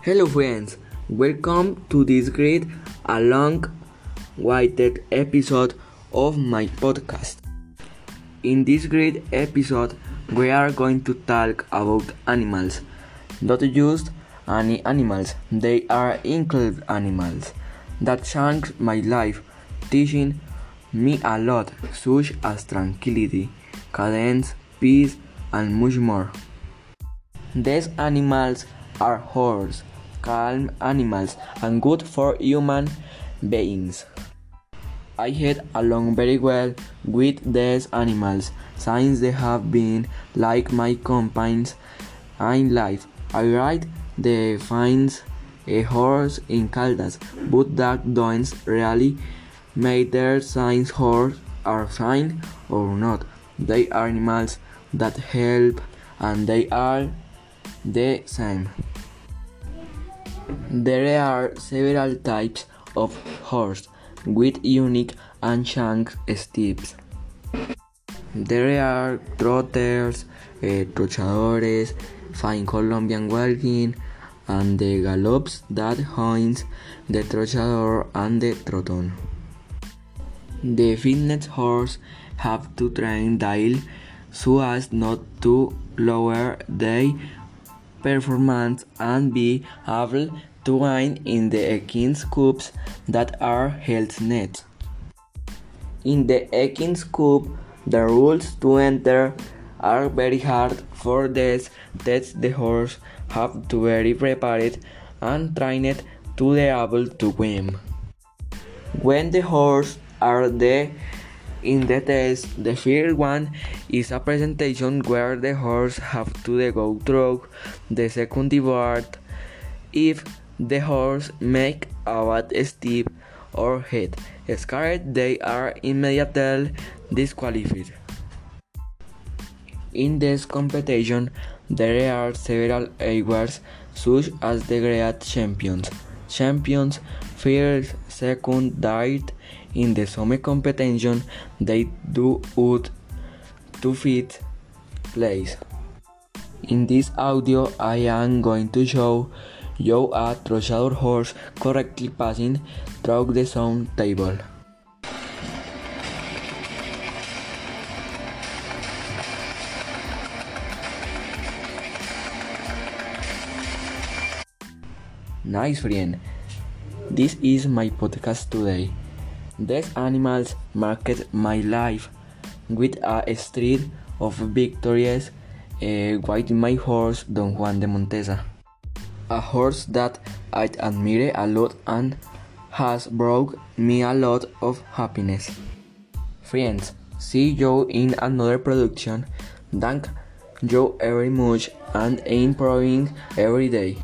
Hello, friends. Welcome to this great, a long-awaited episode of my podcast. In this great episode, we are going to talk about animals. Not just any animals, they are incredible animals that changed my life, teaching me a lot, such as tranquility, cadence, peace, and much more. These animals are horses, calm animals, and good for human beings. I get along very well with these animals since they have been like my companions in life. I ride the finds a horse in Caldas, but that doesn't really matter since horses are fine or not. They are animals that help and they are the same. There are several types of horse with unique and shank steps. There are trotters, eh, trochadores, fine Colombian walking, and the gallops that joins the trochador and the trotton. The fitness horse have to train daily so as not to lower their performance and be able to win in the Ekins Cups that are held next. In the Ekins Cup, the rules to enter are very hard for this that the horse have to very prepared and trained to be able to win. When the horse are there in the test, the first one is a presentation where the horse have to go through the second board. If the horse make a bad step or hit scared, they are immediately disqualified. In this competition, there are several awards such as the Great Champions. Champions first, second, third in the summer competition they do out to fifth place. In this audio I am going to show you a trochador horse correctly passing through the sound table. Nice friend. This is my podcast today. These animals marked my life with a street of victories uh, with my horse Don Juan de Montesa. A horse that I admire a lot and has brought me a lot of happiness. Friends, see you in another production. Thank you very much and improving every day.